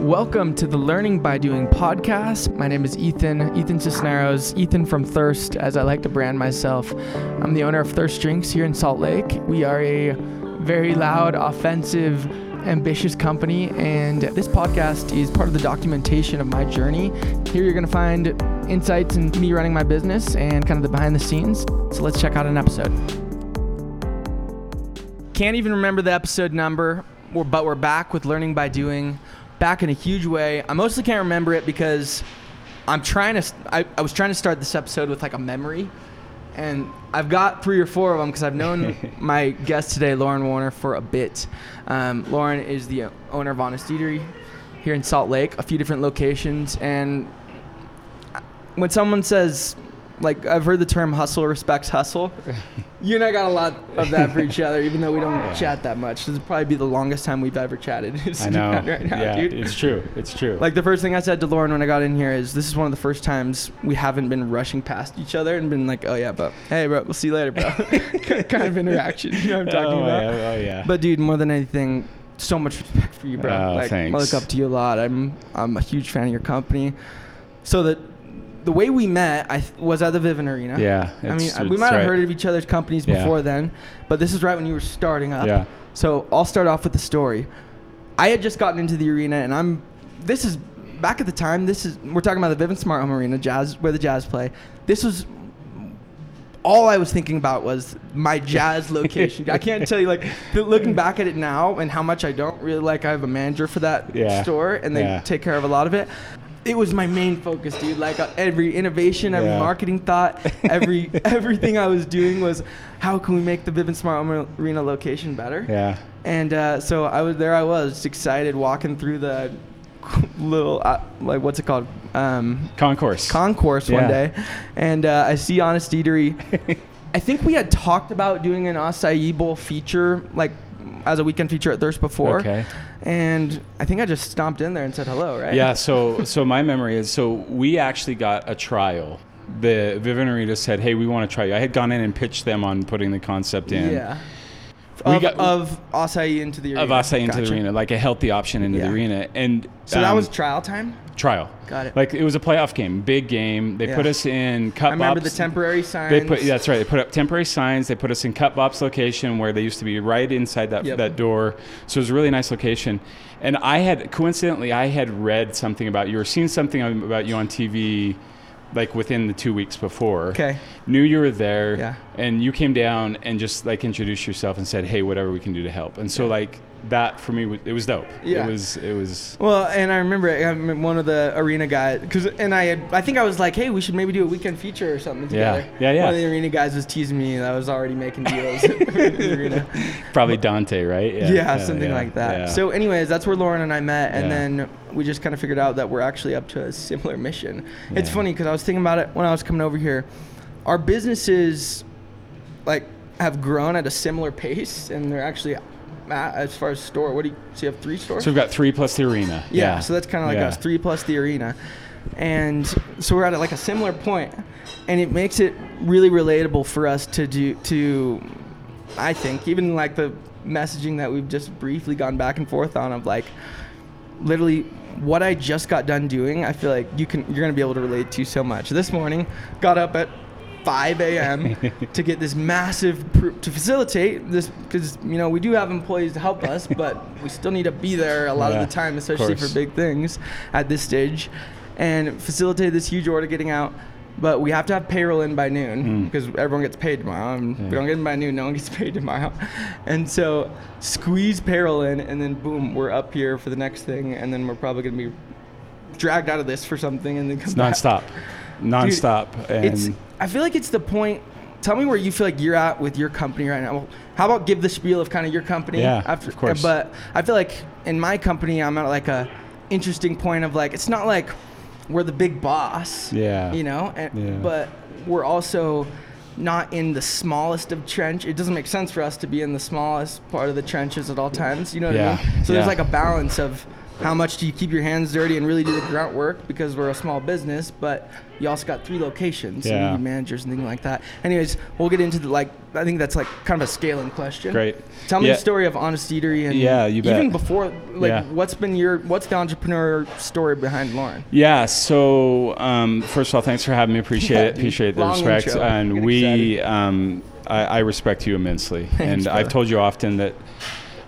Welcome to the Learning by Doing podcast. My name is Ethan, Ethan Cisneros, Ethan from Thirst, as I like to brand myself. I'm the owner of Thirst Drinks here in Salt Lake. We are a very loud, offensive, ambitious company, and this podcast is part of the documentation of my journey. Here you're going to find insights into me running my business and kind of the behind the scenes. So let's check out an episode. Can't even remember the episode number, but we're back with Learning by Doing back in a huge way. I mostly can't remember it because I'm trying to. I, I was trying to start this episode with like a memory, and I've got three or four of them because I've known my guest today, Lorin Warner, for a bit. Um, Lorin is the owner of Honest Eatery here in Salt Lake, a few different locations, and when someone says like I've heard the term hustle respects hustle. you and I got a lot of that for each other, even though we don't yeah. chat that much. This will probably be the longest time we've ever chatted. I know. Right now, yeah, dude. it's true. It's true. Like the first thing I said to Lorin when I got in here is, "This is one of the first times we haven't been rushing past each other and been like, oh yeah, but hey, bro, we'll see you later, bro." kind of interaction. You know what I'm talking oh, about? Yeah, oh yeah. But dude, more than anything, so much respect for you, bro. Oh, like, thanks. I look up to you a lot. I'm I'm a huge fan of your company. So that the way we met, I th- was at the Vivint Arena. Yeah, I mean, we might have right. heard of each other's companies before Yeah. then, but this is right when you were starting up. Yeah. So I'll start off with the story. I had just gotten into the arena, and I'm. This is back at the time. This is we're talking about the Vivint Smart Home Arena, Jazz, where the Jazz play. This was. All I was thinking about was my jazz location. I can't tell you, like, looking back at it now and how much I don't really like. I have a manager for that Yeah. store, and they Yeah. take care of a lot of it it was my main focus, dude. Like uh, every innovation, every Yeah. marketing thought, every everything I was doing was how can we make the Vivint Smart Home Arena location better? Yeah. And uh, so I was there. I was excited walking through the little uh, like what's it called um, Concourse. concourse one Yeah. day, and uh, I see Honest Eatery. I think we had talked about doing an acai bowl feature, like as a weekend feature at Thirst before. Okay. And I think I just stomped in there and said hello, right? Yeah. So so my memory is so we actually got a trial. The Vivint Arena said, "Hey, we want to try you." I had gone in and pitched them on putting the concept in. Yeah. We of, of of acai into the arena. Of acai into Gotcha. the arena, like a healthy option into Yeah. the arena, and So that um, was trial time. Trial. Got it. Like it was a playoff game, big game. They Yeah. put us in cup I remember the temporary signs. They put that's right. They put up temporary signs. They put us in Cupbop's location where they used to be right inside that Yep. that door. So it was a really nice location. And I had coincidentally I had read something about you or seen something about you on TV like within the two weeks before. Okay. Knew you were there. Yeah. And you came down and just like introduced yourself and said, "Hey, whatever we can do to help." And so like that for me it was dope. Yeah. It was it was Well, and I remember I one of the arena guys, cause, and I had, I think I was like, hey, we should maybe do a weekend feature or something together. Yeah, yeah. yeah. One of the arena guys was teasing me that I was already making deals probably Dante, right? Yeah, something yeah, like that. yeah. So, anyways, that's where Lorin and I met, and Yeah. then we just kind of figured out that we're actually up to a similar mission. It's funny because I was thinking about it when I was coming over here. Our businesses, like, have grown at a similar pace, and they're actually, at, as far as store. What do you? So you have three stores? So we've got three plus the arena. Yeah, so that's kind of like Yeah. us, three plus the arena. And so we're at like a similar point, and it makes it really relatable for us to do to, I think, even like the messaging that we've just briefly gone back and forth on of like, literally what I just got done doing. I feel like you can you're gonna be able to relate to so much. This morning, got up at 5 a.m. to get this massive pr- to facilitate this because you know we do have employees to help us, but we still need to be there a lot Yeah, of the time, especially for big things at this stage, and facilitate this huge order getting out. But we have to have payroll in by noon Mm. because everyone gets paid tomorrow. And Yeah. we don't get in by noon, no one gets paid tomorrow. And so squeeze payroll in, and then boom, we're up here for the next thing, and then we're probably gonna be dragged out of this for something, and then come It's back. nonstop. Nonstop. and It's. I feel like it's the point. Tell me where you feel like you're at with your company right now. Well, how about give the spiel of kind of your company? Yeah, of course. But I feel like in my company, I'm at like a interesting point of like it's not like we're the big boss. Yeah. You know, and, Yeah. but we're also not in the smallest of trench. It doesn't make sense for us to be in the smallest part of the trenches at all times. You know what Yeah, I mean? So there's like a balance of how much do you keep your hands dirty and really do the grunt work because we're a small business, but you also got three locations, so you Yeah. need managers and things like that. Anyways, we'll get into the like. I think that's like kind of a scaling question. Great. Tell me Yeah. the story of Honest Eatery and Yeah, you bet. even before, like, Yeah. what's been your what's the entrepreneur story behind Lorin? Yeah. So um, first of all, thanks for having me. Appreciate it. Appreciate the Long respect. intro. And we, um, I, I respect you immensely. and brother. I've told you often that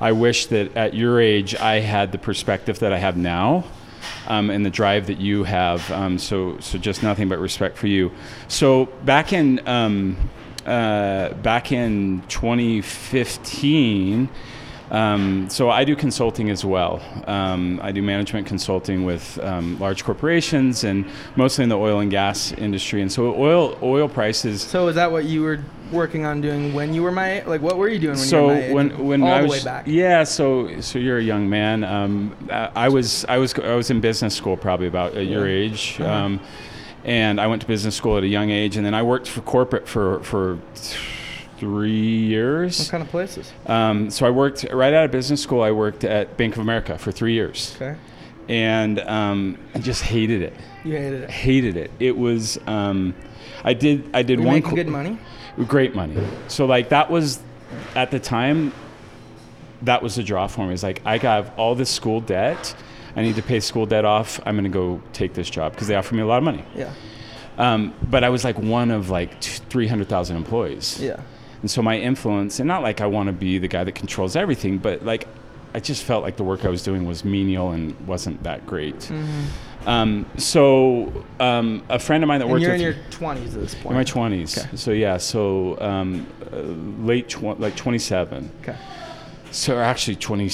I wish that at your age I had the perspective that I have now. Um, and the drive that you have, um, so so just nothing but respect for you. So back in um, uh, back in 2015, um, so I do consulting as well. Um, I do management consulting with um, large corporations and mostly in the oil and gas industry. And so oil oil prices. So is that what you were working on doing when you were my like? What were you doing when so you were my age? when when all I the was way back? yeah, so so you're a young man. Um, uh, I was I was I was in business school probably about at your Yeah. age. Uh-huh. Um, and I went to business school at a young age, and then I worked for corporate for for three years. What kind of places? Um, so I worked right out of business school. I worked at Bank of America for three years, Okay, and um, I just hated it. you hated it. Hated it. It was. Um, I did. I did You one. making good money? Great money. So like that was, at the time, that was the draw for me. It's like I got all this school debt. I need to pay school debt off. I'm going to go take this job because they offer me a lot of money. Yeah, Um, but I was like one of like 300,000 employees. yeah. And so my influence, and not like I want to be the guy that controls everything, but like I just felt like the work I was doing was menial and wasn't that great. Mm-hmm. Um, so um, a friend of mine that And worked you're in your 20s at this point. in my twenties. Okay. So yeah, so um, uh, late tw- like twenty seven. Okay. So actually 20,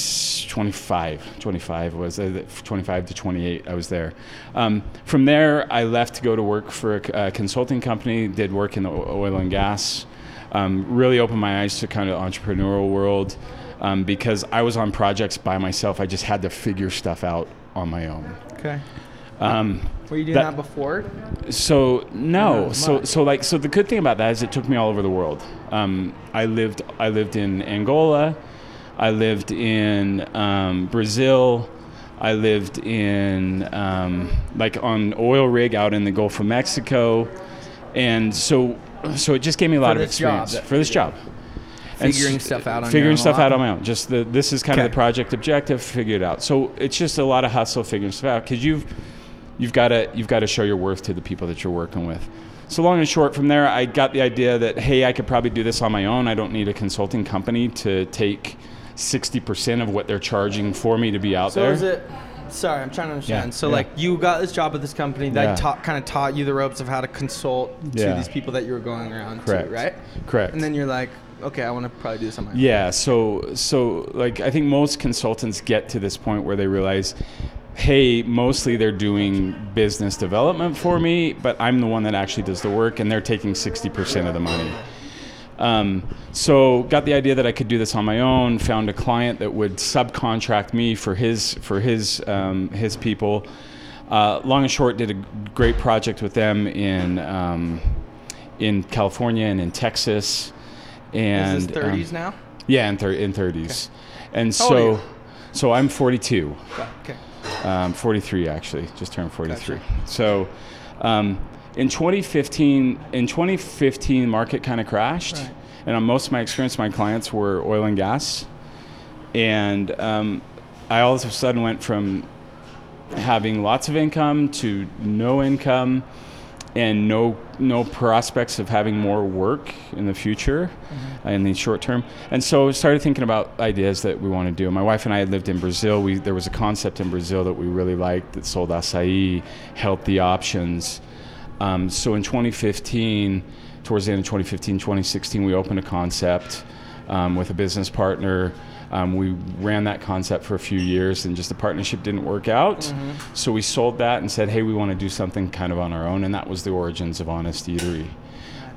25, 25 was uh, 25 to 28. I was there. Um, from there, I left to go to work for a, a consulting company. Did work in the oil and gas. Um, really opened my eyes to kind of entrepreneurial world um, because I was on projects by myself. I just had to figure stuff out on my own. Okay. Um, Were you doing That- that, before? so no, so so like so the good thing about that is it took me all over the world. Um, I lived I lived in Angola, I lived in um, Brazil, I lived in um, like on oil rig out in the Gulf of Mexico, and so so it just gave me a lot of this job experience for this job. And Figuring s- stuff out on your figuring own a stuff lot? out on my own. Just the this is kind of the project objective. Figure it out. So it's just a lot of hustle figuring stuff out because you've you've got to you've got to show your worth to the people that you're working with. So long and short, from there, I got the idea that hey, I could probably do this on my own. I don't need a consulting company to take sixty percent of what they're charging for me to be out there. So there. is it? Sorry, I'm trying to understand. Yeah, so yeah. like you got this job at this company that Yeah. taught, kind of taught you the ropes of how to consult to these people that you were going around Correct. to, right? Correct. And then you're like, okay, I want to probably do this on my own. Yeah, so so like I think most consultants get to this point where they realize, hey, mostly they're doing business development for me, but I'm the one that actually does the work, and they're taking sixty percent of the money. Um, so got the idea that I could do this on my own. Found a client that would subcontract me for his for his um, his people. Uh, long and short, did a great project with them in um, in California and in Texas. And Is this um, 30s now? yeah, in, thir- in 30s. And How so, so I'm 42, Okay. um, 43 actually, just turned 43. Gotcha. So, um, in 2015, in 2015, market kind of crashed, Right. and on most of my experience, my clients were oil and gas, and um, I all of a sudden went from having lots of income to no income and no no prospects of having more work in the future in the short term. And so started thinking about ideas that we want to do. My wife and i had lived in brazil. We there was a concept in brazil that we really liked that sold acai healthy options um, so in 2015 towards the end of 2015 2016 we opened a concept um, with a business partner um, we ran that concept for a few years and just the partnership didn't work out. Mm-hmm. So we sold that and said, hey, we want to do something kind of on our own. And that was the origins of Honest Eatery.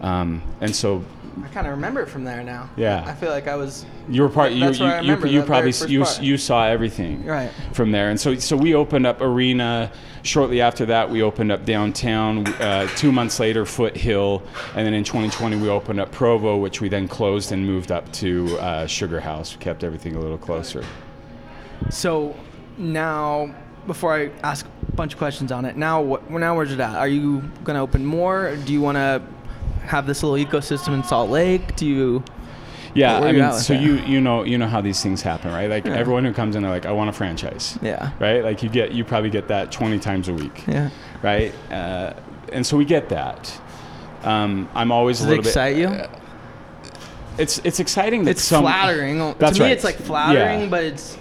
Um, and so I kind of remember it from there now. Yeah. I feel like I was. you were part, you, That's you, I you, remember you probably, you, part. you saw everything Right. from there. And so, so we opened up Arena. Shortly after that, we opened up downtown. Uh, two months later, Foothill, and then in 2020, we opened up Provo, which we then closed and moved up to uh, Sugar House. We kept everything a little closer. So now before I ask a bunch of questions on it, now what? Now where's it at? Are you gonna open more? Do you want to have this little ecosystem in Salt Lake? Do you? Yeah, I mean, so that? you you know you know how these things happen, right? Like Yeah. everyone who comes in, they're like, I want a franchise, Yeah. right? Like you get you probably get that 20 times a week, Yeah. right? Uh, and so we get that. Um, I'm always Does a it little excite bit. you? uh, it's it's exciting that It's some flattering. That's to me, right. it's like flattering, Yeah. but it's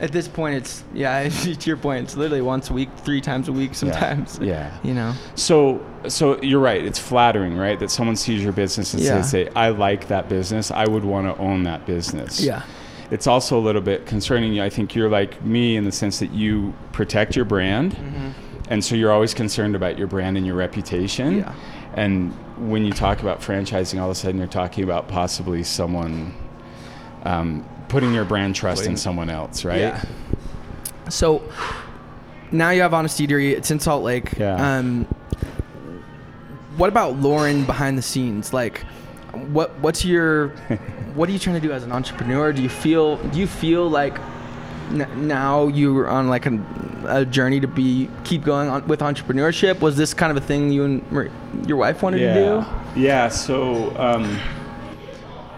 at this point, it's yeah. to your point, it's literally once a week, three times a week, sometimes. Yeah. You know. So, so you're right. It's flattering, right? That someone sees your business and Yeah. say, "Say, I like that business. I would want to own that business." Yeah. It's also a little bit concerning. I think you're like me in the sense that you protect your brand, Mm-hmm. and so you're always concerned about your brand and your reputation. Yeah. And when you talk about franchising, all of a sudden you're talking about possibly someone um, putting your brand trust in someone else, right? Yeah. So now you have Honesty Eatery. It's in Salt Lake. Yeah. Um, what about Lorin behind the scenes? Like, what what's your what are you trying to do as an entrepreneur? Do you feel do you feel like n- now you're on like a, a journey to be keep going on with entrepreneurship? Was this kind of a thing you and Mar- your wife wanted yeah. to do? Yeah. So, um,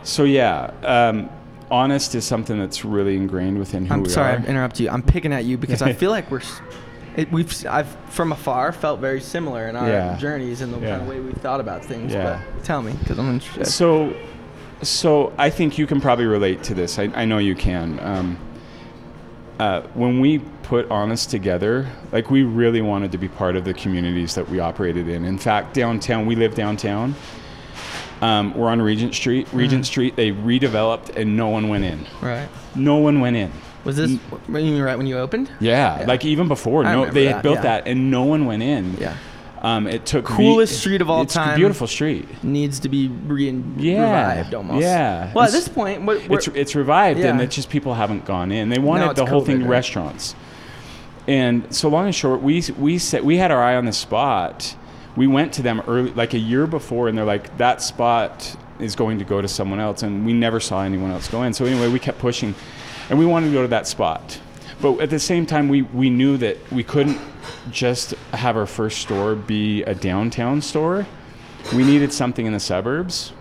so yeah, um, honest is something that's really ingrained within who I'm we sorry, are. I interrupt you. I'm picking at you because I feel like we're, it, we've, I've from afar felt very similar in our Yeah. journeys and the kind of way we thought about things. Yeah. But tell me, because I'm interested. So, so I think you can probably relate to this. I, I know you can. Um, uh, when we put Honest together, like we really wanted to be part of the communities that we operated in. In fact, downtown, we live downtown. Um, we're on Regent Street. Regent Street, they redeveloped and no one went in. right. No one went in. Was this when you right when you opened? Yeah, Yeah. like even before, I no, they had that, built yeah. that and no one went in. Yeah. Um, it took Coolest street of all it's time. Beautiful street. Needs to be re- Yeah. revived almost. Yeah. Well, at this point, what, It's it's revived, and it's just people haven't gone in. They wanted it's the whole COVID, thing right? restaurants. And so long and short, we we set we had our eye on the spot. We went to them early, like a year before, and they're like, "That spot is going to go to someone else," and we never saw anyone else go in. So anyway, we kept pushing, and we wanted to go to that spot. But at the same time, we we knew that we couldn't just have our first store be a downtown store. We needed something in the suburbs.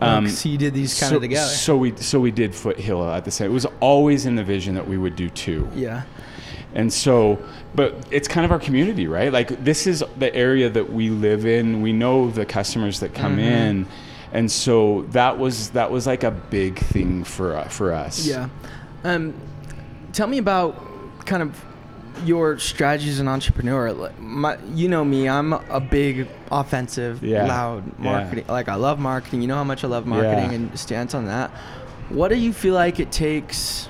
um, so you did these kind so, of together. So we so we did Foothill at the same. It was always in the vision that we would do two. yeah. And so, but it's kind of our community, right? Like this is the area that we live in. We know the customers that come Mm-hmm. in, and so that was that was like a big thing for uh, for us. Yeah. Um, tell me about kind of your strategies as an entrepreneur. Like, My, you know me, I'm a big offensive, Yeah. loud Yeah. marketing. Like I love marketing. You know how much I love marketing Yeah. and stance on that. What do you feel like it takes?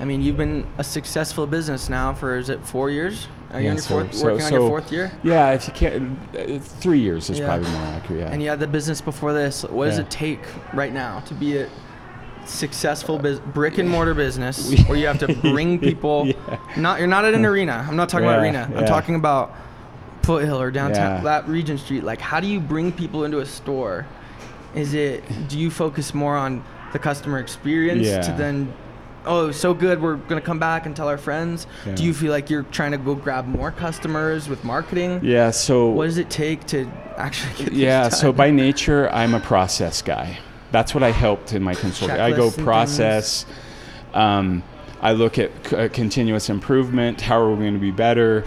I mean, you've been a successful business now for is it four years? Are you Yeah, so- fourth, so- working on your fourth year? Yeah, if you can't, uh, three years is Yeah. probably more accurate. Yeah. And you had the business before this. What does Yeah. it take right now to be a successful bus- brick and mortar business where you have to bring people? Yeah. Not you're not at an arena. I'm not talking about arena. I'm talking about Foothill or downtown that Regent Street. Like, how do you bring people into a store? Is it do you focus more on the customer experience to then? Oh, it was so good. We're gonna come back and tell our friends. Yeah. Do you feel like you're trying to go grab more customers with marketing? yeah. So What does it take to actually get yeah so by nature i'm a process guy that's what i helped in my consulting i go process um, i look at c- uh, continuous improvement how are we going to be better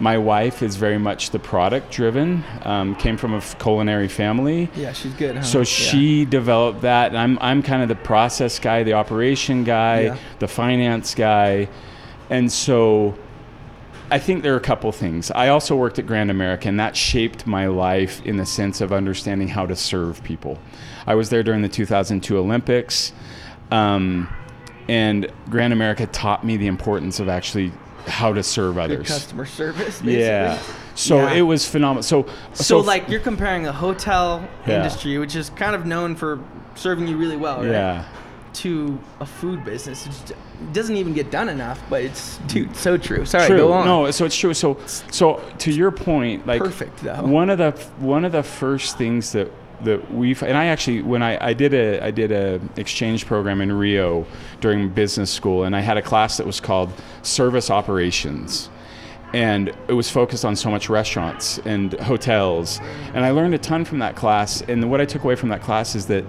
my wife is very much the product driven um, came from a f- culinary family Yeah, she's good. Huh? so Yeah. she developed that and I'm, I'm kind of the process guy the operation guy Yeah. the finance guy and so I think there are a couple things. I also worked at Grand America. That shaped my life in the sense of understanding how to serve people. I was there during the 2002 Olympics, um, and Grand America taught me the importance of actually how to serve good others. customer service. Basically. Yeah. So Yeah. it was phenomenal. So, So, f- like you're comparing a hotel Yeah. industry, which is kind of known for serving you really well, right? yeah. To a food business, it just doesn't even get done enough. But it's dude, so true. Sorry, true. go on. No, so it's true. So, so to your point, like Perfect, though. One of the one of the first things that that we and I actually when I, I did a I did a exchange program in Rio during business school and I had a class that was called service operations. And it was focused on so much restaurants and hotels. And I learned a ton from that class. And what I took away from that class is that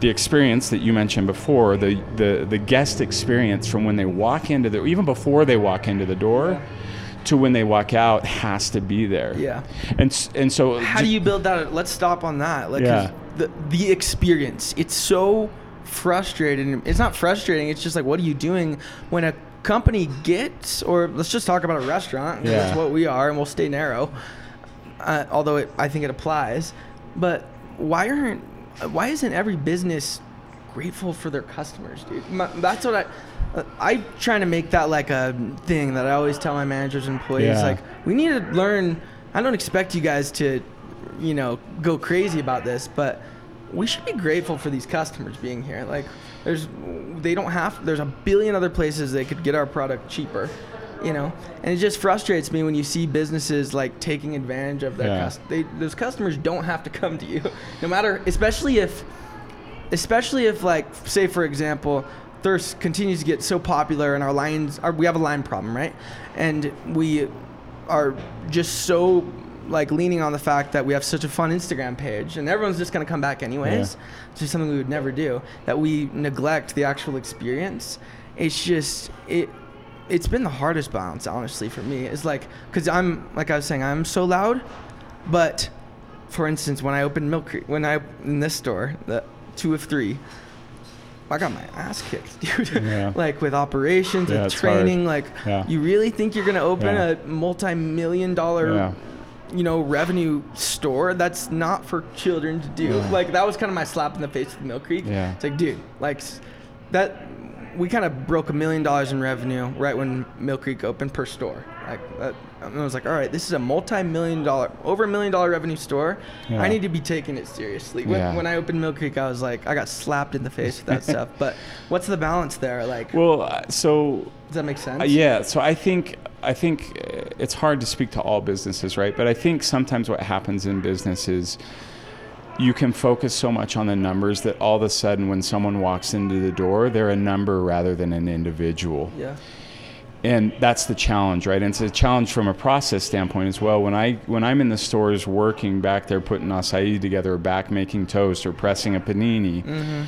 the experience that you mentioned before the the, the guest experience from when they walk into the even before they walk into the door to when they walk out has to be there Yeah. and and so How do you build that? Let's stop on that. Like Yeah. the the experience. It's so frustrating. It's not frustrating. It's just like, what are you doing when a company gets, or let's just talk about a restaurant. 'cause That's what we are, and we'll stay narrow. Uh, although it, I think it applies. But why aren't why isn't every business grateful for their customers, dude? My, that's what I. Uh, I trying to make that like a thing that I always tell my managers and employees. Yeah. Like we need to learn. I don't expect you guys to, you know, go crazy about this, but we should be grateful for these customers being here. Like there's, they don't have. There's a billion other places they could get our product cheaper. You know, and it just frustrates me when you see businesses like taking advantage of their Yeah. they those customers don't have to come to you no matter especially if especially if like say for example thirst continues to get so popular and our lines are we have a line problem right? And we are just so like leaning on the fact that we have such a fun instagram page and everyone's just going to come back anyways it's just something we would never do that we neglect the actual experience. It's just it it's been the hardest balance honestly for me. It's like because i'm like i was saying i'm so loud but for instance when i opened Mill Creek, when i in this store the two of three I got my ass kicked, dude. Yeah. like with operations Yeah, and it's hard. training, like Yeah. you really think you're gonna open a multi-million dollar, you know, revenue store? That's not for children to do. Like that was kind of my slap in the face with Mill Creek. Yeah. It's like, dude, like that. We kind of broke a million dollars in revenue right when Mill Creek opened per store. Like that, I was like, all right, this is a multi-million dollar, over a million dollar revenue store. Yeah. I need to be taking it seriously. When, Yeah. when I opened Mill Creek, I was like, I got slapped in the face with that stuff. But what's the balance there? Like, Well, uh, so does that make sense? Uh, yeah, so I think I think uh, it's hard to speak to all businesses, right? But I think sometimes what happens in business is you can focus so much on the numbers that all of a sudden when someone walks into the door, they're a number rather than an individual. Yeah. And that's the challenge, right? And it's a challenge from a process standpoint as well. When I when I'm in the stores working back there putting acai together or back making toast or pressing a panini, Mm-hmm.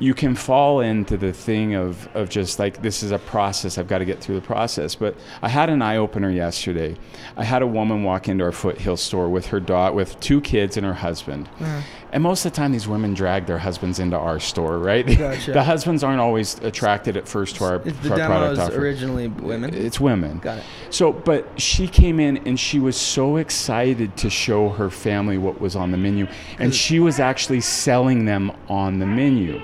you can fall into the thing of, of just like this is a process i've got to get through the process but i had an eye-opener yesterday i had a woman walk into our foothill store with her dog with two kids and her husband Uh-huh. And most of the time these women drag their husbands into our store right Gotcha. the husbands aren't always attracted at first to our, It's to the our product offer originally women. it's women Got it. so, but she came in and she was so excited to show her family what was on the menu, and she was actually selling them on the menu.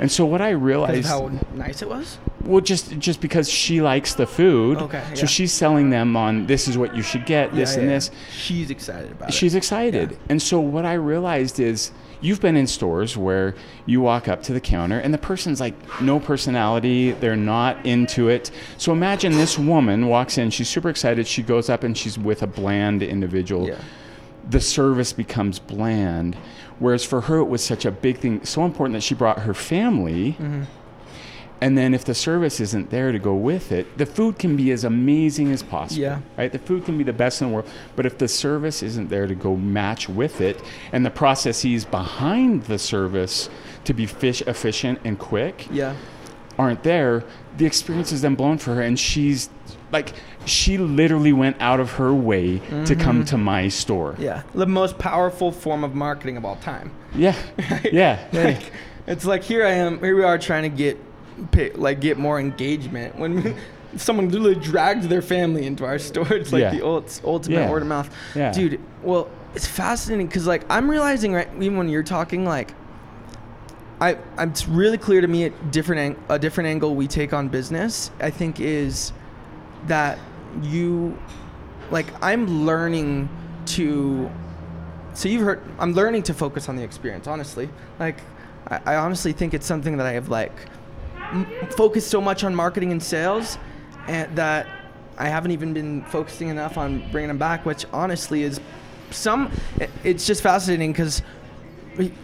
And so what I realized, how nice it was. well, just just because she likes the food, Okay, so she's selling them on this is what you should get, this Yeah, and yeah. this. She's excited about She's it. She's excited. Yeah. And so what I realized is you've been in stores where you walk up to the counter and the person's like no personality, they're not into it. So imagine this woman walks in, she's super excited, she goes up and she's with a bland individual. Yeah. The service becomes bland. Whereas for her it was such a big thing, so important that she brought her family. Mm-hmm. And then if the service isn't there to go with it, the food can be as amazing as possible. Yeah. Right? The food can be the best in the world, but if the service isn't there to go match with it and the processes behind the service to be fish efficient and quick Yeah. aren't there, the experience is then blown for her and she's like she literally went out of her way to come to my store. Mm-hmm. Yeah. The most powerful form of marketing of all time. Yeah. Yeah. Like, it's like here I am. Here we are trying to get, pay, like, get more engagement when. Someone literally dragged their family into our store. It's like Yeah. the ult- ultimate Yeah. word of mouth. Yeah. Dude, well, it's fascinating because like I'm realizing right even when you're talking like I, I'm- it's really clear to me a different ang- a different angle we take on business. I think is that you like I'm learning to so you've heard I'm learning to focus on the experience honestly. Like I, I honestly think it's something that I have like m- focused so much on marketing and sales and that I haven't even been focusing enough on bringing them back which honestly is some it- it's just fascinating because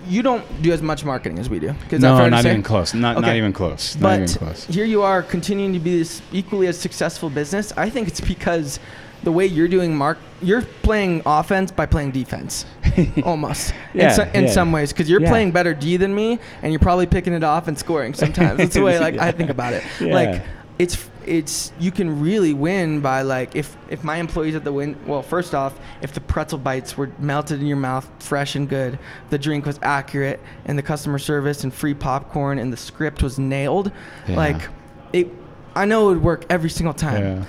you don't do as much marketing as we do. No, not even close. Not not even close. Not But even close. here you are continuing to be this equally as successful business. I think it's because the way you're doing mark, you're playing offense by playing defense, almost Yeah, in, so, in yeah. some ways. Because you're Yeah. playing better D than me, and you're probably picking it off and scoring sometimes. That's the way like I think about it. Like it's it's you can really win by like if if my employees at the win well first off if the pretzel bites were melted in your mouth fresh and good the drink was accurate and the customer service and free popcorn and the script was nailed Yeah. like it i know it would work every single time Yeah.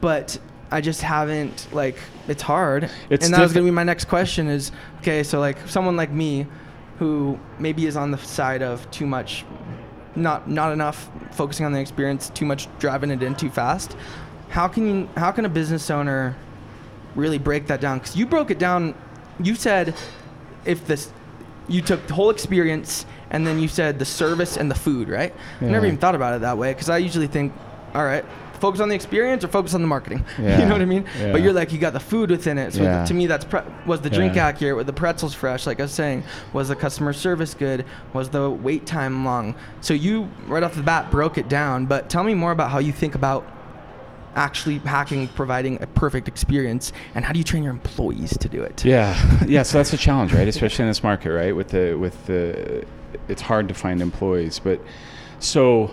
but i just haven't like it's hard It's and that was going to be my next question is okay so like someone like me who maybe is on the side of too much not not enough focusing on the experience too much driving it in too fast. How can you how can a business owner really break that down? Because you broke it down you said if this you took the whole experience and then you said the service and the food right? I never even thought about it that way because i usually think all right focus on the experience or focus on the marketing you know what i mean Yeah. but you're like you got the food within it so Yeah. to me that's pre- was the drink Yeah. accurate were the pretzels fresh like i was saying was the customer service good was the wait time long so you right off the bat broke it down but tell me more about how you think about actually hacking providing a perfect experience and how do you train your employees to do it Yeah, yeah. So that's a challenge, right? Especially in this market, right? With the with the, it's hard to find employees. But so,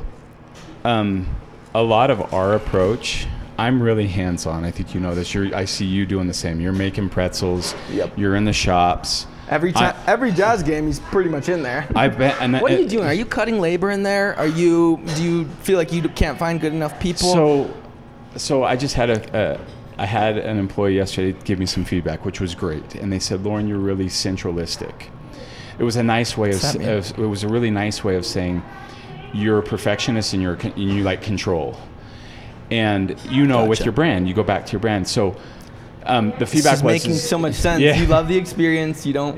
um, a lot of our approach, I'm really hands on. I think you know this. You're, I see you doing the same. You're making pretzels. Yep. You're in the shops. every I- time every jazz game he's pretty much in there I bet. And what are you doing are you cutting labor in there are you do you feel like you can't find good enough people So, so I just had a, a I had an employee yesterday give me some feedback, which was great, and they said, "Lorin, you're really centralistic." It was a nice way of, What's that mean? of it was a really nice way of saying you're a perfectionist and you're and you like control, and you know with your brand, you go back to your brand. So. Um, the this feedback is was making is- so much sense Yeah. you love the experience you don't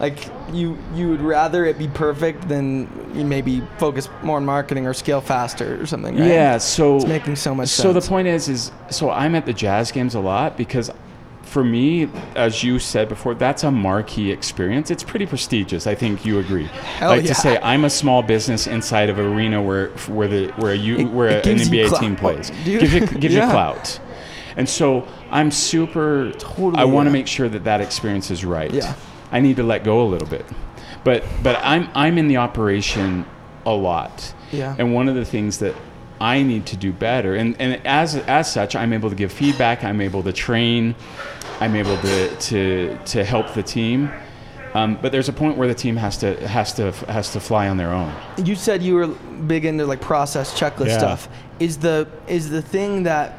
like you you would rather it be perfect than you maybe focus more on marketing or scale faster or something right? Yeah, so it's making so much sense. So the point is, is so I'm at the jazz games a lot because, for me, as you said before, that's a marquee experience. It's pretty prestigious. I think you agree. Hell like yeah. to say, I'm a small business inside of an arena where where the where you It- where it an NBA team plays dude. gives you gives Yeah. you clout. And so I'm super. Totally, I want to yeah. make sure that that experience is right. Yeah. I need to let go a little bit, but but I'm I'm in the operation a lot. Yeah. And one of the things that I need to do better, and, and as as such, I'm able to give feedback. I'm able to train. I'm able to to to help the team. Um, but there's a point where the team has to has to has to fly on their own. you said you were big into like process checklist Yeah. stuff is the is the thing that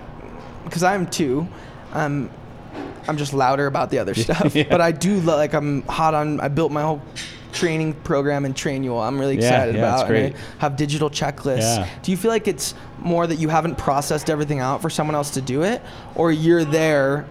because i'm too um i'm just louder about the other stuff Yeah. but i do like i'm hot on i built my whole training program and train you all i'm really excited yeah, it's about and great. I have digital checklists Yeah. do you feel like it's more that you haven't processed everything out for someone else to do it or you're there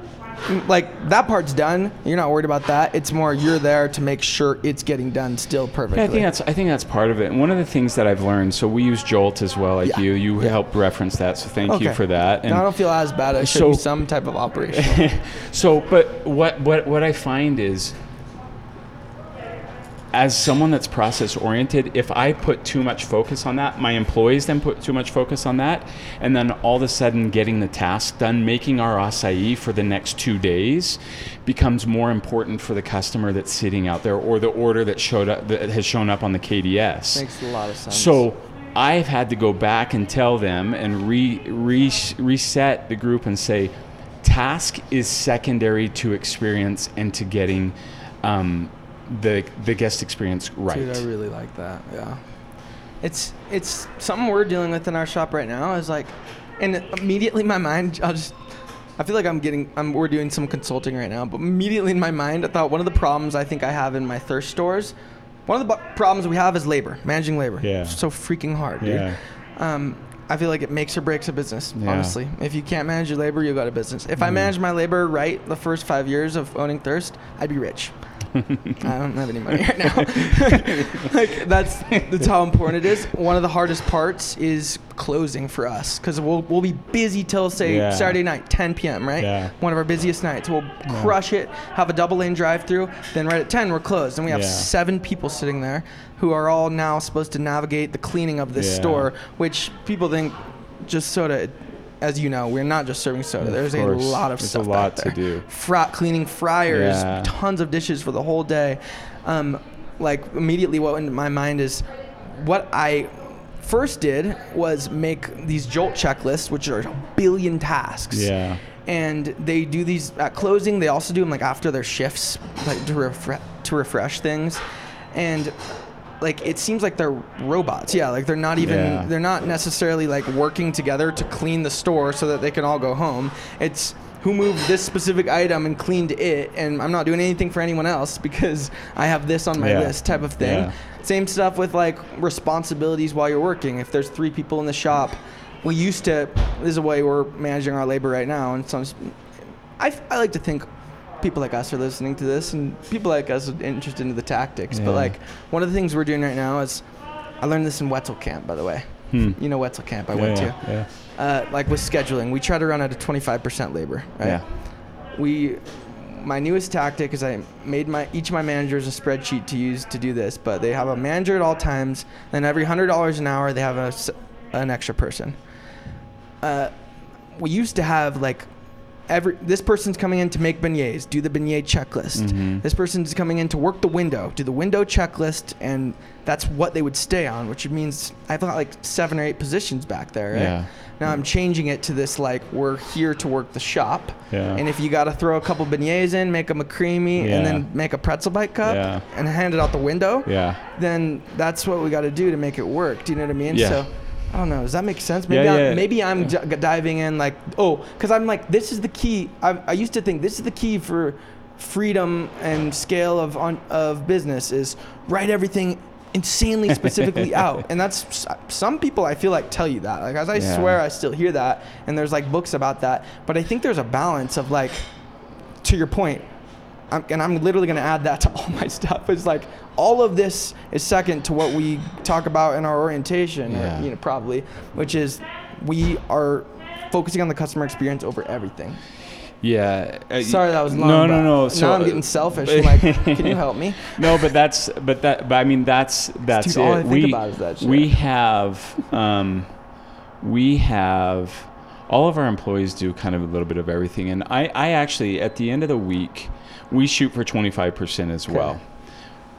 like that part's done you're not worried about that it's more you're there to make sure it's getting done still perfectly Yeah, I think that's I think that's part of it. And one of the things that I've learned, so we use Jolt as well, like Yeah. you. You Yeah. helped reference that, so thank you for that. Now I don't feel as bad. I should So- be some type of operation. so, but what what what I find is, as someone that's process oriented, if I put too much focus on that, my employees then put too much focus on that, and then all of a sudden getting the task done, making our acai for the next two days, becomes more important for the customer that's sitting out there or the order that showed up that has shown up on the KDS. Makes a lot of sense. So I've had to go back and tell them and re, re, reset the group and say, task is secondary to experience and to getting um, the the guest experience right. Dude, I really like that. Yeah. It's it's something we're dealing with in our shop right now. Is like, and immediately my mind, I'll just. I feel like I'm getting. I'm, we're doing some consulting right now, but immediately in my mind, I thought one of the problems I think I have in my thirst stores, one of the bu- problems we have is labor, managing labor. Yeah. It's so freaking hard, dude. Yeah. Um, I feel like it makes or breaks a business. Yeah. Honestly, if you can't manage your labor, you got a business. If I Mhm. managed my labor right the first five years of owning Thirst, I'd be rich. I don't have any money right now. like that's that's how important it is. One of the hardest parts is closing for us because we'll we'll be busy till say Yeah. Saturday night, 10 p.m. Right? Yeah. One of our busiest nights. We'll crush it, have a double lane drive through. Then right at 10 we're closed, and we have Yeah. seven people sitting there who are all now supposed to navigate the cleaning of this Yeah. store, which people think just soda. As you know, we're not just serving soda. Of There's a lot of There's a stuff lot back to do. Fra- cleaning fryers, Yeah. tons of dishes for the whole day. Um, like immediately, what went into my mind is what I first did was make these Jolt checklists, which are a billion tasks. Yeah. And they do these at closing. They also do them like after their shifts, like to refresh to refresh things. And like it seems like they're robots. Yeah, like they're not even Yeah. they're not necessarily like working together to clean the store so that they can all go home. It's who moved this specific item and cleaned it and I'm not doing anything for anyone else because I have this on my Yeah. list type of thing. Yeah. Same stuff with like responsibilities while you're working. If there's 3 people in the shop, we used to this is the way we're managing our labor right now and some I, I like to think people like us are listening to this and people like us are interested in the tactics. But like one of the things we're doing right now is I learned this in Wetzel Camp, by the way. Hmm. You know Wetzel Camp I yeah, went yeah, to. Yeah. Uh, like with scheduling, we try to run at a 25% labor. Right? Yeah. We, my newest tactic is I made my each of my managers a spreadsheet to use to do this. But they have a manager at all times. and every hundred dollars an hour, they have a an extra person. Uh, we used to have like every this person's coming in to make beignets, do the beignet checklist. Mhm. This person's coming in to work the window, do the window checklist, and that's what they would stay on, which means I've got like seven or eight positions back there. Right? Yeah. Now I'm changing it to this like we're here to work the shop, Yeah. and if you got to throw a couple beignets in, make them a creamy, and then make a pretzel bite cup Yeah. and hand it out the window, Yeah. then that's what we got to do to make it work. Do you know what I mean? Yeah. So I don't know. Does that make sense? Maybe Yeah, I'm, maybe I'm d- diving in like oh, because I'm like this is the key. I, I used to think this is the key for freedom and scale of on of business is write everything insanely specifically out and that's some people i feel like tell you that like as i Yeah. swear i still hear that and there's like books about that but i think there's a balance of like to your point, I'm, and I'm literally going to add that to all my stuff. It's like all of this is second to what we talk about in our orientation, Yeah. or, you know, probably, which is we are focusing on the customer experience over everything. Yeah. uh, Sorry, that was long. No, no, no. So now I'm getting selfish. I'm like, can you help me? no, but that's but that but I mean that's that's Dude, it. all I think we about is that we have um, we have all of our employees do kind of a little bit of everything, and I I actually at the end of the week we shoot for twenty five percent as Okay. well.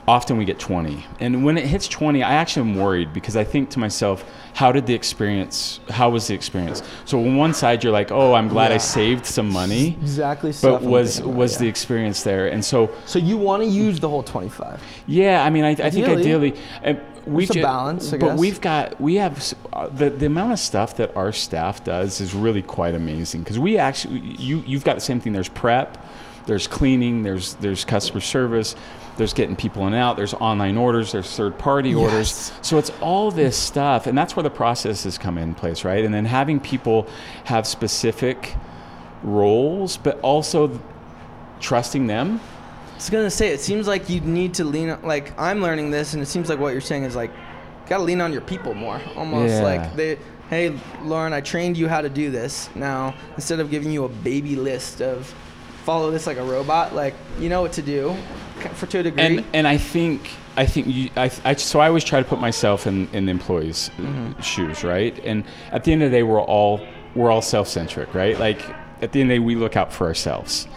Often we get 20. And when it hits 20, I actually am worried because I think to myself, how did the experience, how was the experience? So on one side, you're like, oh, I'm glad I saved some money. Exactly. But was about, was yeah. the experience there? And so so you want to use the whole 25? yeah, I mean, I, I think Ideally. uh, we a ju- balance, I but guess. we've got we have uh, the the amount of stuff that our staff does is really quite amazing because we actually you you've got the same thing. There's prep, there's cleaning, there's there's customer service, there's getting people in and out, there's online orders, there's third party Yes. orders. So it's all this stuff, and that's where the processes come in place, right? And then having people have specific roles, but also trusting them. I was gonna say, it seems like you need to lean. on- Like I'm learning this, and it seems like what you're saying is like, gotta lean on your people more. Almost Yeah. like they, hey, Lorin, I trained you how to do this. Now instead of giving you a baby list of, follow this like a robot, like you know what to do, for to a degree. and and I think I think you, I, I so I always try to put myself in in the employees' Mm-hmm. shoes, right? And at the end of the day, we're all we're all self centric, right? Like at the end of the day, we look out for ourselves.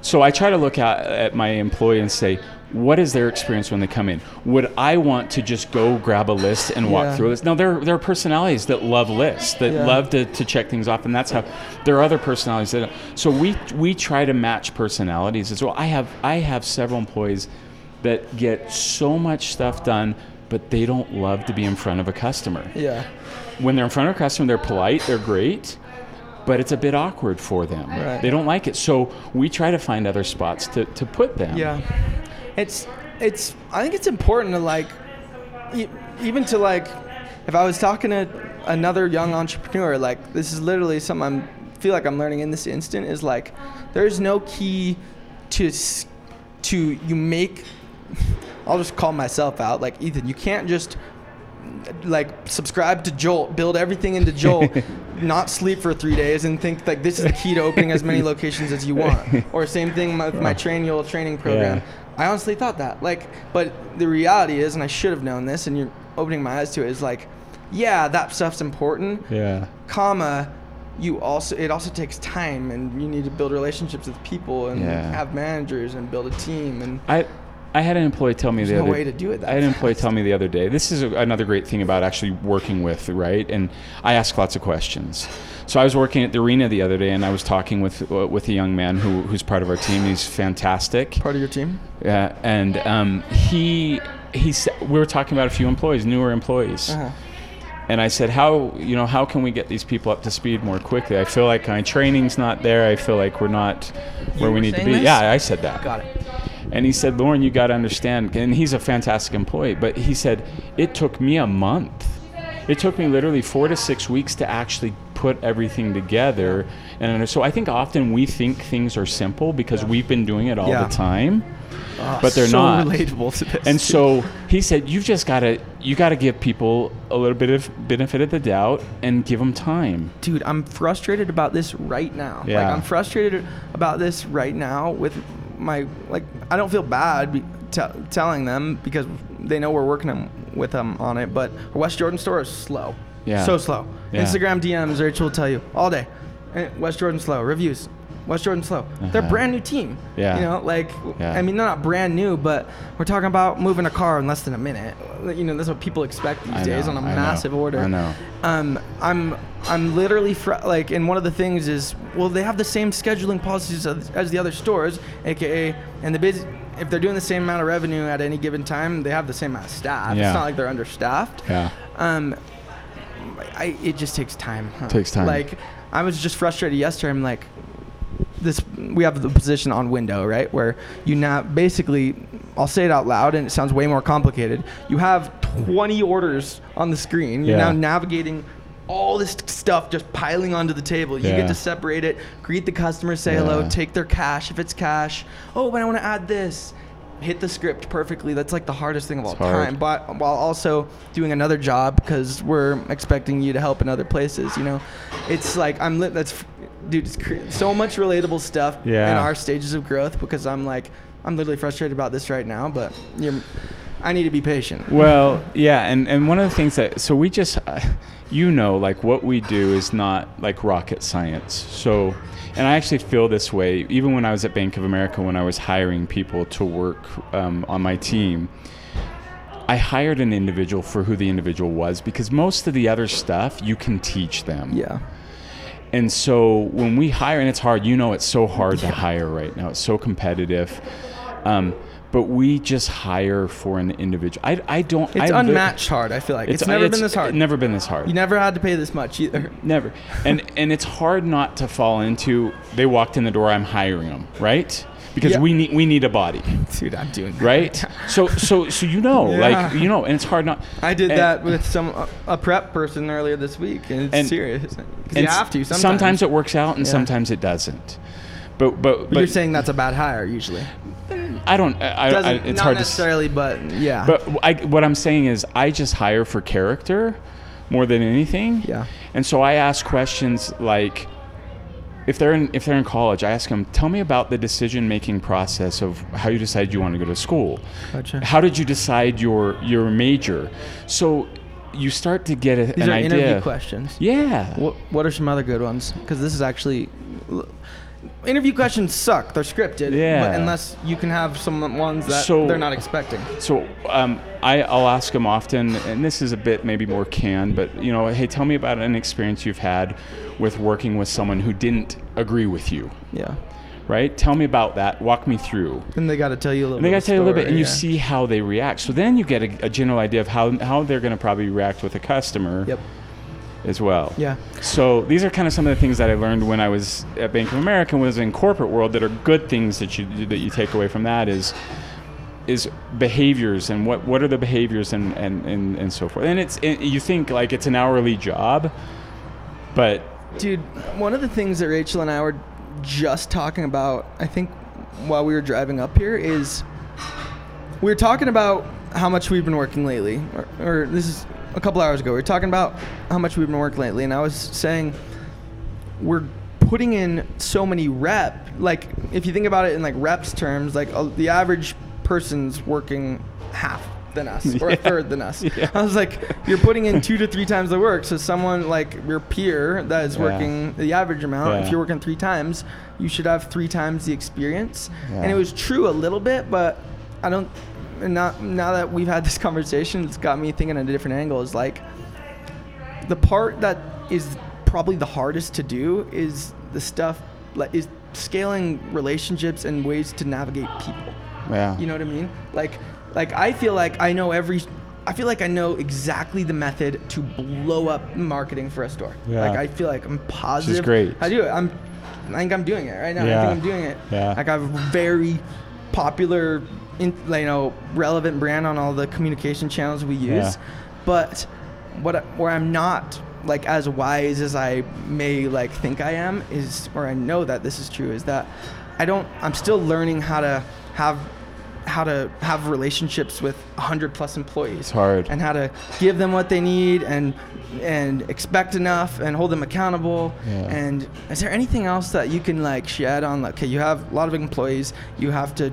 So I try to look at, at my employee and say, what is their experience when they come in? Would I want to just go grab a list and walk Yeah. through this? list? No, there, there are personalities that love lists, that Yeah. love to, to check things off, and that's how there are other personalities that. So we we try to match personalities as well. I have I have several employees that get so much stuff done, but they don't love to be in front of a customer. yeah, When they're in front of a customer, they're polite, they're great, but it's a bit awkward for them. Right. They don't like it. So we try to find other spots to, to put them. yeah. It's it's. I think it's important to like, e- even to like, if I was talking to another young entrepreneur, like this is literally something I'm feel like I'm learning in this instant is like, there's no key to to you make I'll just call myself out like Ethan you can't just like subscribe to Jolt build everything into Jolt not sleep for 3 days and think like this is the key to opening as many locations as you want or same thing with my train your training program Yeah. I honestly thought that like but the reality is and I should have known this and you're opening my eyes to it is like yeah that stuff's important Yeah. comma you also it also takes time and you need to build relationships with people and Yeah. have managers and build a team and I I had an employee tell me There's the no other way to do it that I had an employee tell me the other day. This is a, another great thing about actually working with right, and I ask lots of questions. So I was working at the arena the other day, and I was talking with uh, with a young man who who's part of our team. He's fantastic. part of your team Yeah, and um, he he said we were talking about a few employees, newer employees. uh-huh. And I said, how you know how can we get these people up to speed more quickly? I feel like my training's not there. I feel like we're not where You we need to be. this? Yeah, I said that. got it And he said, Lorin, you got to understand. And he's a fantastic employee, but he said it took me a month. It took me literally four to six weeks to actually put everything together. And so I think often we think things are simple because we've been doing it all Yeah. the time. Oh, But they're so not. relatable to this And dude. so he said, you've just got to you got to give people a little bit of benefit of the doubt and give them time. dude i'm frustrated about this right now like Yeah. i'm frustrated about this right now with my like i don't feel bad be, t- telling them because they know we're working with them on it but our west jordan store is slow. Yeah. so slow. Yeah. instagram dms rachel will tell you all day. Eh, west jordan slow. Reviews west jordan slow they're a Uh-huh. brand new team Yeah. you know like Yeah. i mean they're not brand new but we're talking about moving a car in less than a minute you know that's what people expect these I days know, on a I know, massive order I know. um, I'm I'm literally fr- like, and one of the things is, well, they have the same scheduling policies as, as the other stores, aka, and the biz. If they're doing the same amount of revenue at any given time, they have the same amount of staff. Yeah. It's not like they're understaffed. Yeah. Um, I, it just takes time. huh? Takes time. Like, I was just frustrated yesterday. I'm like, this. We have the position on window, right, where you now basically, I'll say it out loud, and it sounds way more complicated. You have 20 orders on the screen. You're Yeah. now navigating all this stuff just piling onto the table. You Yeah. get to separate it, greet the customer, say hello, take their cash if it's cash. Oh, but I want to add this. Hit the script perfectly. That's like the hardest thing of all hard. time. But while also doing another job because we're expecting you to help in other places, you know, it's like I'm lit. That's dude, so much relatable stuff Yeah. in our stages of growth because I'm like I'm literally frustrated about this right now, but I need to be patient. Well, yeah, and, and one of the things that so we just, uh, you know, like what we do is not like rocket science. So, and I actually feel this way even when I was at Bank of America when I was hiring people to work um, on my team. I hired an individual for who the individual was because most of the other stuff you can teach them. Yeah. And so when we hire, and it's hard, you know, it's so hard to hire right now. It's so competitive. Um, but we just hire for an individual. I, I don't. It's I, unmatched hard. I feel like it's, never been this hard. Never been this hard. you never had to pay this much either. Never. And and it's hard not to fall into. They walked in the door. I'm hiring them, right? Because Yeah. we need we need a body, Dude, I'm doing that. right? so so so you know, Yeah. like you know, and it's hard not. I did and- that with some a, a prep person earlier this week, and it's And- serious. 'Cause and you have to sometimes. Sometimes it works out, and Yeah. sometimes it doesn't. But but But, you're saying that's a bad hire usually. I don't. I, I, I, it's not hard to. s- necessarily, but yeah. But I, what I'm saying is, I just hire for character more than anything. Yeah. And so I ask questions like, if they're in if they're in college, I ask them, tell me about the decision making process of how you decided you want to go to school. Gotcha. How did you decide your your major? So you start to get a, These an are idea. interview questions. Yeah. What What are some other good ones? Because this is actually. Interview questions suck. They're scripted. Yeah. Unless you can have some ones that So- they're not expecting. So um, I, I'll ask them often, and this is a bit maybe more canned, but you know, hey, tell me about an experience you've had with working with someone who didn't agree with you, Yeah. right? Tell me about that. Walk me through. And they got to tell you a little. And they bit got to tell you a little bit, and you see how they react. So then you get a, a general idea of how, how they're going to probably react with a customer Yep. As well. Yeah. So these are kind of some of the things that I learned when I was at Bank of America, and was in corporate world, that are good things that you that you take away from that is is behaviors and what what are the behaviors and and and, and so forth. And it's it, you think like it's an hourly job, but Dude, one of the things that Rachel and I were just talking about, I think while we were driving up here is we were talking about how much we've been working lately, or, or this is a couple hours ago. We were talking about how much we've been working lately, and I was saying we're putting in so many rep. Like if you think about it in like reps terms, like uh, the average person's working half than us or a third than us. Yeah. I was like, you're putting in two to three times the work. So someone like your peer that is Yeah. working the average amount, if you're working three times, you should have three times the experience. And it was true a little bit, but I don't. And now, now that we've had this conversation, it's got me thinking at a different angle. Is like the part that is probably the hardest to do is the stuff like is scaling relationships and ways to navigate people. Yeah. You know what I mean? Like, like I feel like I know every. I feel like I know exactly the method to blow up marketing for a store. Yeah. Like I feel like I'm positive. great. I do it. I'm. I think I'm doing it right now. Yeah. I think I'm doing it. Yeah. Like I have a very popular, in, you know, relevant brand on all the communication channels we use. Yeah. But what where I'm not like as wise as I may like think I am is, or I know that this is true, is that I don't. I'm still learning how to have how to have relationships with 100 plus employees It's hard. and how to give them what they need and and expect enough and hold them accountable Yeah. and is there anything else that you can like shed on like okay you have a lot of employees you have to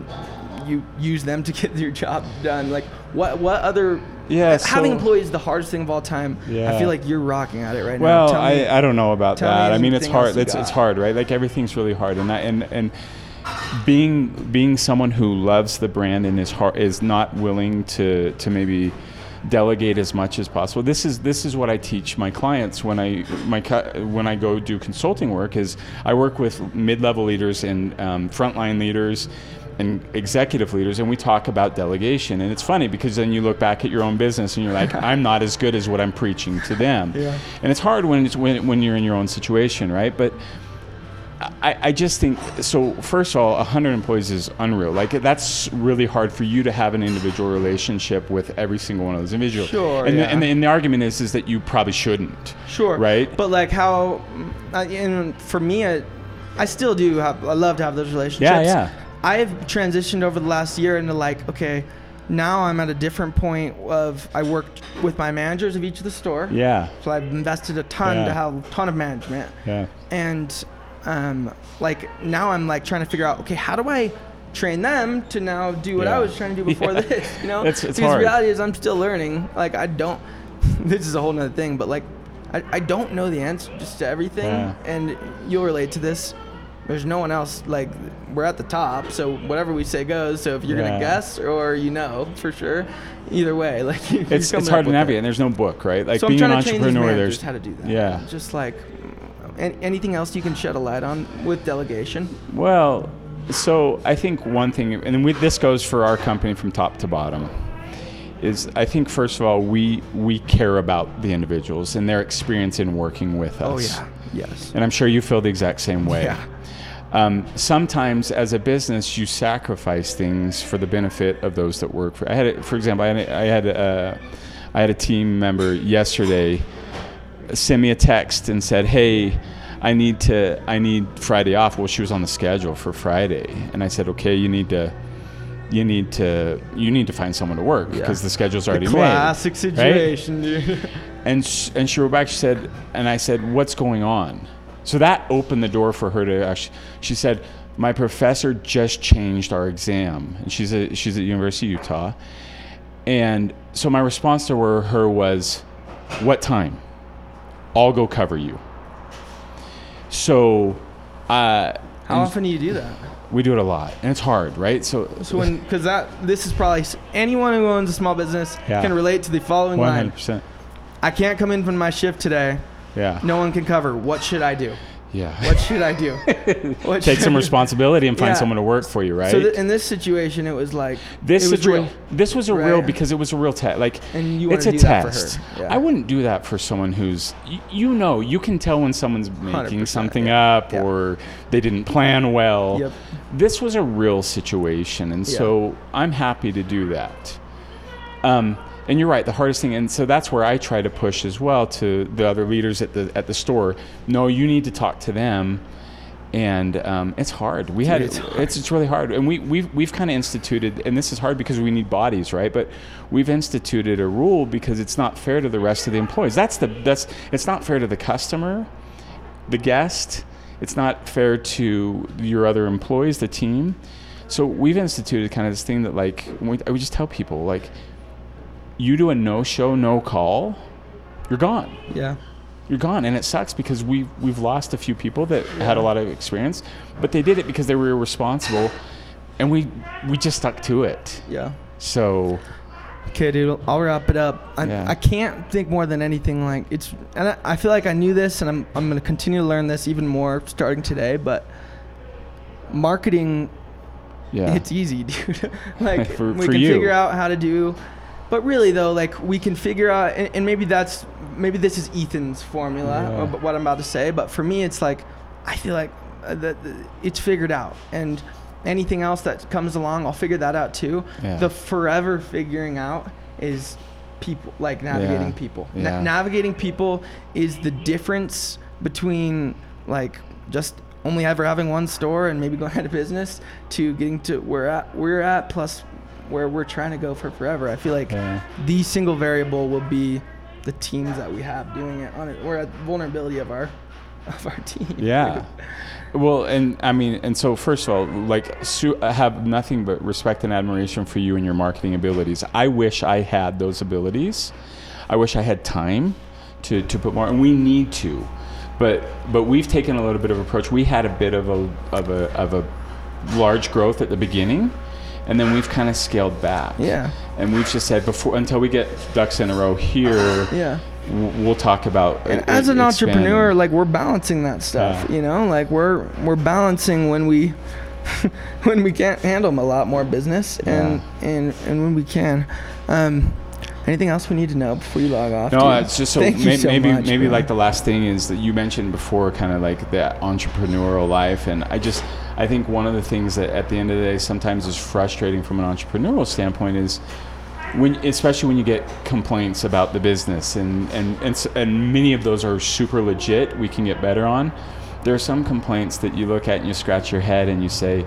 you use them to get your job done like what what other Yeah, having so- employees is the hardest thing of all time Yeah. i feel like you're rocking at it right now Well, I, I don't know about me that. I mean, it's hard. It's it's hard, right? Like everything's really hard, and that, and and being being someone who loves the brand and is hard, is not willing to to maybe delegate as much as possible. This is this is what I teach my clients when I my when I go do consulting work. Is I work with mid level leaders and um, frontline leaders. And executive leaders, and we talk about delegation. And it's funny because then you look back at your own business and you're like, I'm not as good as what I'm preaching to them. Yeah. And it's hard when it's when, when you're in your own situation, right? But I, I just think so. First of all, 100 employees is unreal. Like that's really hard for you to have an individual relationship with every single one of those individuals. Sure, And, yeah. the, and, the, and the argument is is that you probably shouldn't. Sure. Right. But like how, and for me, I, I still do have. I love to have those relationships. Yeah, yeah. I've transitioned over the last year into like, okay, now I'm at a different point of I worked with my managers of each of the store. yeah. So I've invested a ton Yeah. to have a ton of management. Yeah. And um, like now I'm like trying to figure out, okay, how do I train them to now do what I was trying to do before Yeah. this? You know, It's- it's because hard. reality is I'm still learning. Like I don't. this is a whole nother thing, but like I, I don't know the answer just to everything, Yeah. and you'll relate to this. There's no one else. Like we're at the top, so whatever we say goes. So if you're Yeah. gonna guess or you know for sure, either way, like you- It's, it's hard to with it. navigate, and there's no book, right? Like So being an entrepreneur, there's just how to do that. Yeah. Just like an- anything else you can shed a light on with delegation. Well, so I think one thing, and we, this goes for our company from top to bottom, is I think first of all we we care about the individuals and their experience in working with oh, us. Oh yeah. Yes. And I'm sure you feel the exact same way. Yeah. Um, sometimes, as a business, you sacrifice things for the benefit of those that work for. I had, a, for example, I had, a, I had a, I had a team member yesterday send me a text and said, "Hey, I need to, I need Friday off." Well, she was on the schedule for Friday, and I said, "Okay, you need to." You need to you need to find someone to work Yeah. because the schedule's already Classic made. right? situation, dude. And sh- and she wrote back. She said, and I said, "What's going on?" So that opened the door for her to actually. She said, "My professor just changed our exam, and she's a she's at University of Utah." And so my response to her, her was, "What time? I'll go cover you." So, uh, How often do you do that? we do it a lot, and it's hard, right? So, So when, because that this is probably anyone who owns a small business Yeah. can relate to the following one line. hundred percent, I can't come in from my shift today. Yeah, No one can cover. What should I do? yeah. What should I do? Take some responsibility and find Yeah. someone to work for you, right? So th- in this situation, it was like this it was real. This was a real because it was a real test. Like And you it's a do that for her. test. Yeah. I wouldn't do that for someone who's y- you know you can tell when someone's making something yeah. up or they didn't plan well. Yep. This was a real situation, and so I'm happy to do that. Um, and you're right. The hardest thing, and so that's where I try to push as well to the other leaders at the at the store. No, you need to talk to them and um, it's hard. We had it's it's, hard. it's really hard, and we we've we've kind of instituted, and this is hard because we need bodies, right? But we've instituted a rule because it's not fair to the rest of the employees. That's the that's it's not fair to the customer, the guest. It's not fair to your other employees, the team. So we've instituted kind of this thing that like we, we just tell people like, you do a no show, no call, you're gone Yeah. you're gone and it sucks because we we've lost a few people that had a lot of experience but they did it because they were irresponsible and we we just stuck to it Yeah. so Okay, dude. I'll wrap it up. I, Yeah. I can't think more than anything like it's, and I, I feel like I knew this, and I'm I'm gonna continue to learn this even more starting today. But marketing, yeah it's easy, dude. like For- we for can you. figure out how to do. But really though, like we can figure out, and, and maybe that's maybe this is Ethan's formula, Yeah. or what I'm about to say. But for me, it's like I feel like uh, that it's figured out, and anything else that comes along, I'll figure that out too. Yeah. The forever figuring out is people like navigating Yeah. people. Na- navigating people is the difference between like just only ever having one store and maybe going out of business to getting to where at we're at plus where we're trying to go for forever. I feel like Yeah. the single variable will be the teams that we have doing it on it. We're at vulnerability of our of our team. yeah well and i mean and so first of all like Sue, i have nothing but respect and admiration for you and your marketing abilities i wish i had those abilities i wish i had time to, to put more and we need to but but we've taken a little bit of approach we had a bit of a of a of a large growth at the beginning and then we've kind of scaled back Yeah. and we've just said before until we get ducks in a row here Yeah. we'll talk about And uh, as an expanding. entrepreneur, like we're balancing that stuff, Yeah. you know, like we're we're balancing when we when we can't handle a lot more business and and and when we can. Um, anything else we need to know before you log off? No, dude? it's just so, may, so maybe much, maybe man. like the last thing is that you mentioned before, kind of like that entrepreneurial life, and I just I think one of the things that at the end of the day sometimes is frustrating from an entrepreneurial standpoint is when especially when you get complaints about the business and and and, and many of those are super legit we can get better on there are some complaints that you look at and you scratch your head and you say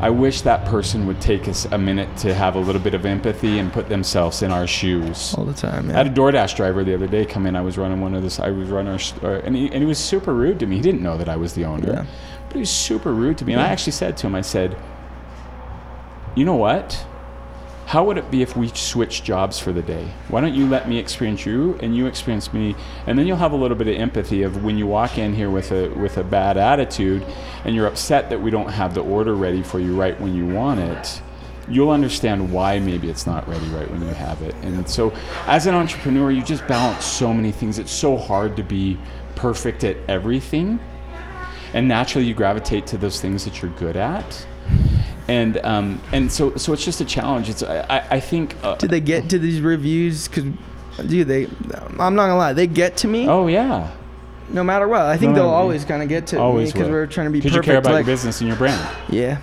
I wish that person would take us a minute to have a little bit of empathy and put themselves in our shoes. all the time. I had a DoorDash driver the other day come in. I was running one of this. I was running, our, and he, and he was super rude to me. He didn't know that I was the owner, Yeah. but he was super rude to me. And I actually said to him, I said, "You know what? How would it be if we switched jobs for the day? Why don't you let me experience you and you experience me, and then you'll have a little bit of empathy of when you walk in here with a with a bad attitude, and you're upset that we don't have the order ready for you right when you want it." You'll understand why maybe it's not ready right when you have it. And so, as an entrepreneur, you just balance so many things. It's so hard to be perfect at everything and naturally you gravitate to those things that you're good at and um, and so so it's just a challenge it's i, I- think uh, Did they get to these reviews? Cause, dude, they. I'm not gonna lie, they get to me oh yeah no matter what. I think No they'll always kind of get to always me because we're trying to be because you care about like, your business and your brand Yeah.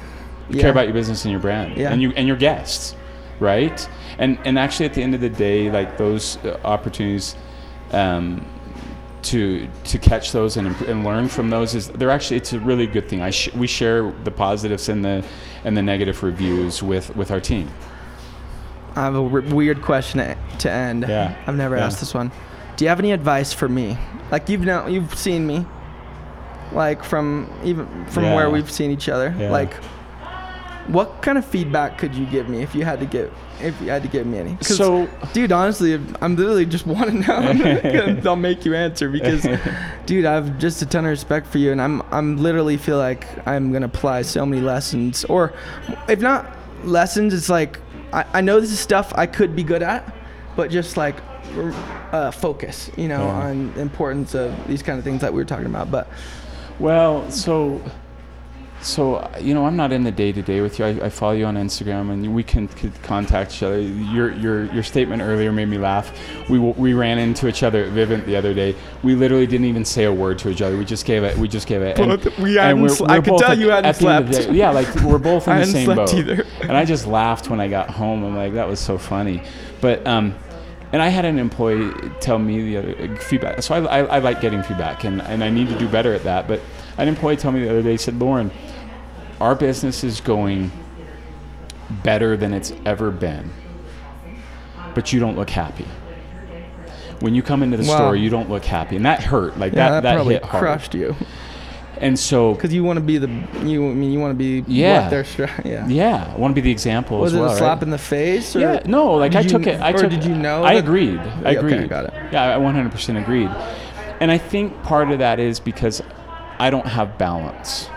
you yeah. care about your business and your brand Yeah. and you and your guests right and and actually at the end of the day like those uh, opportunities um, to to catch those and, and learn from those is they're actually it's a really good thing I sh- we share the positives and the and the negative reviews with with our team I have a weird question to, to end. Yeah. I've never Yeah. asked this one. Do you have any advice for me? Like you've know you've seen me, like from even from Yeah. where we've seen each other. Yeah. Like, what kind of feedback could you give me if you had to give if you had to give me any? So- dude, honestly, I'm literally just want to know. I'll make you answer because, dude, I have just a ton of respect for you, and I'm I'm literally feel like I'm gonna apply so many lessons, or if not lessons, it's like I, I know this is stuff I could be good at, but just like uh, focus, you know, Yeah. on the importance of these kind of things that we were talking about. But Well, so, so you know, I'm not in the day to day with you. I, I follow you on Instagram, and we can, could contact each other. Your your your statement earlier made me laugh. We we ran into each other at Vivint the other day. We literally didn't even say a word to each other. We just gave it. We just gave it. and- Both- we and we're- sl- we're I could tell you hadn't at the end of the slept. day- Yeah, like we're both in the same slept boat. either. and I just laughed when I got home. I'm like, that was so funny. But um, and I had an employee tell me the other feedback. So I, I, I like getting feedback, and, and I need to do better at that. But an employee told me the other day. He said, "Lorin, our business is going better than it's ever been, but you don't look happy." When you come into the Wow. store, you don't look happy, and that hurt. Like Yeah, that, that, that, probably hit hard. crushed you And so, because you want to be the you. I mean, you want to be Yeah. they're yeah. yeah, I want to be the example Was as it well. a slap right? in the face? Or Yeah, no, like I you- took it. I or took, did you know? I agreed. I Yeah, okay, agreed. got it. Yeah, I 100% agreed. And I think part of that is because I don't have balance.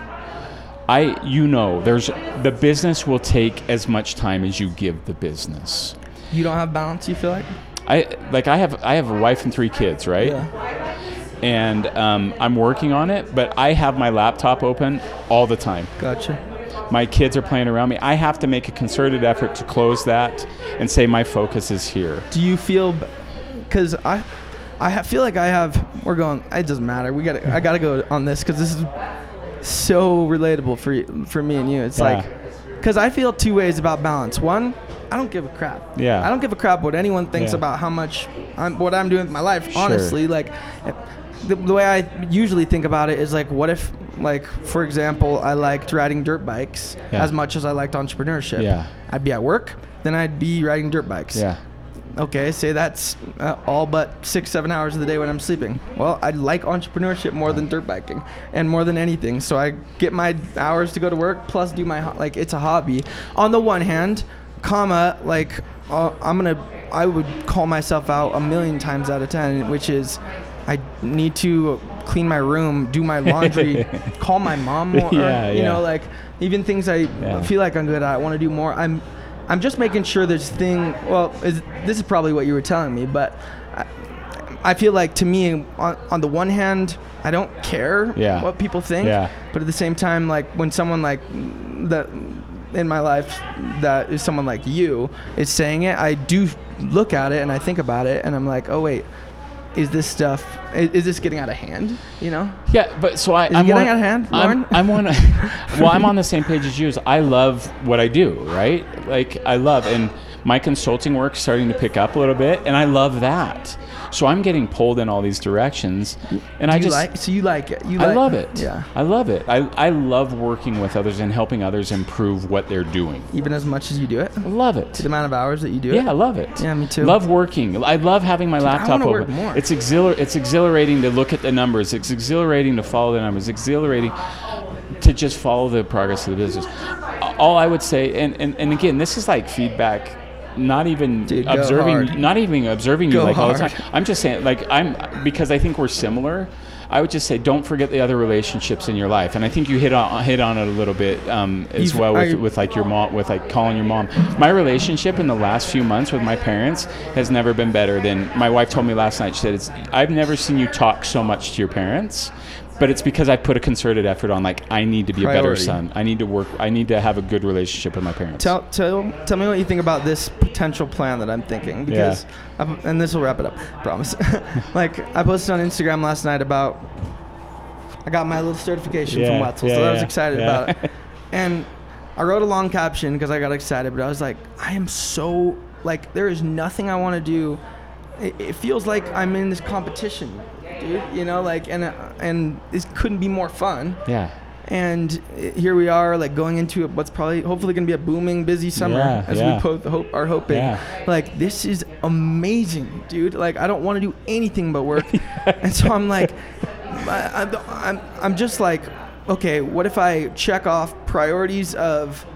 I, you know, there's the business will take as much time as you give the business. You don't have balance. You feel like? I like I have I have a wife and three kids, right? Yeah. And um, I'm working on it, but I have my laptop open all the time. Gotcha. My kids are playing around me. I have to make a concerted effort to close that and say my focus is here. Do you feel? Because I, I feel like I have. We're going. It doesn't matter. We got. I got to go on this because this is so relatable for you, for me and you. It's Yeah. like, because I feel two ways about balance. One, I don't give a crap. Yeah. I don't give a crap what anyone thinks Yeah. about how much I'm, what I'm doing with my life. Sure. Honestly, like. The, the way I usually think about it is like, what if, like, for example, I liked riding dirt bikes Yeah. as much as I liked entrepreneurship. Yeah. I'd be at work, then I'd be riding dirt bikes Yeah. Okay, say that's uh, all but six, seven hours of the day when I'm sleeping. Well, I like entrepreneurship more than dirt biking and more than anything. So I get my hours to go to work plus do my, ho- like, it's a hobby. On the one hand, comma, like, uh, I'm gonna, I would call myself out a million times out of 10, which is I need to clean my room, do my laundry, call my mom more, or, Yeah, you yeah. know, like, even things I Yeah. feel like I'm good at, I want to do more. I'm I'm just making sure this thing. Well, is, this is probably what you were telling me, but I, I feel like to me, on, on the one hand, I don't care Yeah. what people think, Yeah. but at the same time, like when someone like that in my life that is someone like you is saying it, I do look at it and I think about it, and I'm like, oh wait. Is this stuff? Is, is this getting out of hand? You know? Yeah, but so I, I'm getting out of hand, I'm, Lorin? I'm one. well, I'm on the same page as you. I love what I do, right? Like I love, and my consulting work's starting to pick up a little bit, and I love that. So I'm getting pulled in all these directions, and Do I just like? So you like it? You I like, love it. Yeah. I love it. I, I love working with others and helping others improve what they're doing. Even as much as you do it. I love it. The amount of hours that you do it. Yeah, I love it. Yeah, me too. Love working. I love having my laptop wanna work open. more. It's exhilar- It's exhilarating to look at the numbers. It's exhilarating to follow the numbers. Exhilarating to just follow the progress of the business. All I would say, and, and, and again, this is like feedback. Not even Dude, observing, hard. not even observing you Go like all the time. I'm just saying, like I'm because I think we're similar. I would just say, don't forget the other relationships in your life, and I think you hit on hit on it a little bit um, as You've- well with, I- with like your mom, with like calling your mom. My relationship in the last few months with my parents has never been better than my wife told me last night. She said, it's, "I've never seen you talk so much to your parents." But it's because I put a concerted effort on like I need to be a better son. I need to work. I need to have a good relationship with my parents. Tell, tell, tell me what you think about this potential plan that I'm thinking. Because, I've, and this will wrap it up, I promise. like, I posted on Instagram last night about, I got my little certification from Wetzel, yeah, so I was excited yeah. about it. And I wrote a long caption because I got excited, but I was like, I am so, like, there is nothing I want to do. It, it feels like I'm in this competition, dude, you know, like, and, uh, and this couldn't be more fun yeah. and here we are like going into what's probably hopefully going to be a booming busy summer Yeah, as yeah. we both hope are hoping Yeah. like this is amazing dude like i don't want to do anything but work and so i'm like I, I'm, I'm just like okay what if i check off priorities of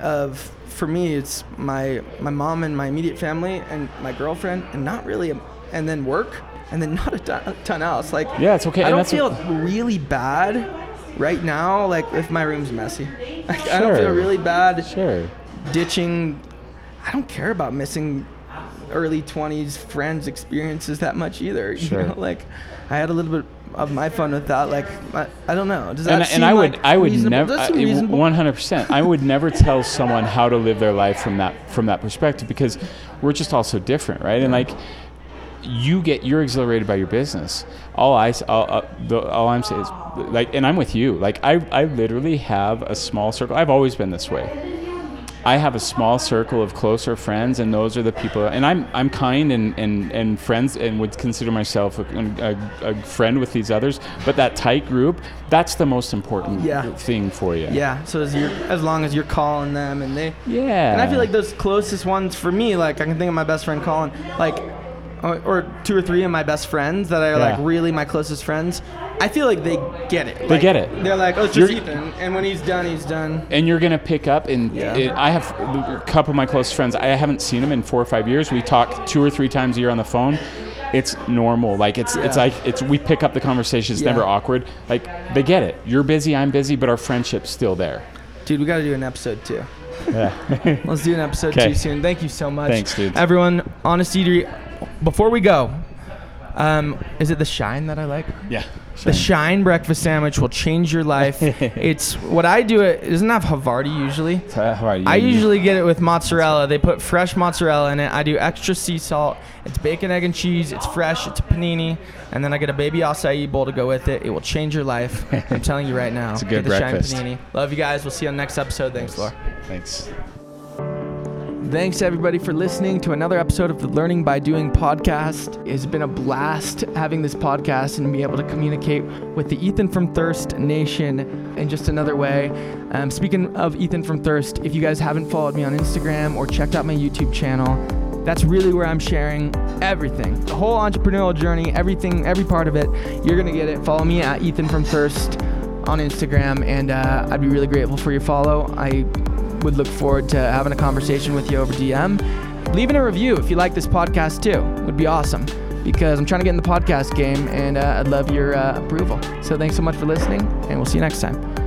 of for me it's my my mom and my immediate family and my girlfriend and not really and then work and then not a ton, a ton else like Yeah, it's okay. I and don't feel what- really bad right now. Like if my room's messy, like, I don't feel really bad sure. ditching. I don't care about missing early twenties friends' experiences that much either. You Sure. know, like I had a little bit of my fun with that. Like I, I don't know. Does that and, seem and I would I would never Does that seem reasonable? one hundred percent. I would never tell someone how to live their life from that from that perspective because we're just all so different, right? And like you get you're exhilarated by your business. All I all, uh, the, all I'm saying is like, and I'm with you. Like I I literally have a small circle. I've always been this way. I have a small circle of closer friends, and those are the people. And I'm I'm kind and and, and friends, and would consider myself a, a, a friend with these others. But that tight group, that's the most important Yeah. thing for you. Yeah. So as you're, as long as you're calling them and they Yeah. And I feel like those closest ones for me, like I can think of my best friend Colin, like, or, or two or three of my best friends that are like really my closest friends. I feel like they get it. They Like, get it. They're like, oh, it's just You're- Ethan, and when he's done, he's done. and you're gonna pick up and Yeah. it, i have a couple of my close friends i haven't seen them in four or five years we talk two or three times a year on the phone it's normal like it's it's like it's we pick up the conversation it's Yeah. never awkward like they get it you're busy i'm busy but our friendship's still there Dude, we got to do an episode too. yeah Let's do an episode 'Kay. too soon. Thank you so much. Thanks, dude. Everyone, Honest Eatery. Before we go, um, is it the Shine that I like? yeah The Shine breakfast sandwich will change your life. it's what I do. It doesn't have Havarti usually. Are? I usually get it with mozzarella. They put fresh mozzarella in it. I do extra sea salt. It's bacon, egg, and cheese. It's fresh. It's a panini. And then I get a baby acai bowl to go with it. It will change your life. I'm telling you right now. It's a good get the breakfast. Shine panini. Love you guys. We'll see you on the next episode. Thanks, Laura. thanks Thanks everybody for listening to another episode of the Learning by Doing podcast. It's been a blast having this podcast and be able to communicate with the Ethan from Thirst Nation in just another way. Um, speaking of Ethan from Thirst, if you guys haven't followed me on Instagram or checked out my YouTube channel, that's really where I'm sharing everything. The whole entrepreneurial journey, everything, every part of it. You're gonna get it. Follow me at Ethan from Thirst on Instagram, and uh, I'd be really grateful for your follow. I would look forward to having a conversation with you over DM. Leaving a review if you like this podcast too would be awesome because I'm trying to get in the podcast game and uh, I'd love your uh, approval. So thanks so much for listening, and we'll see you next time.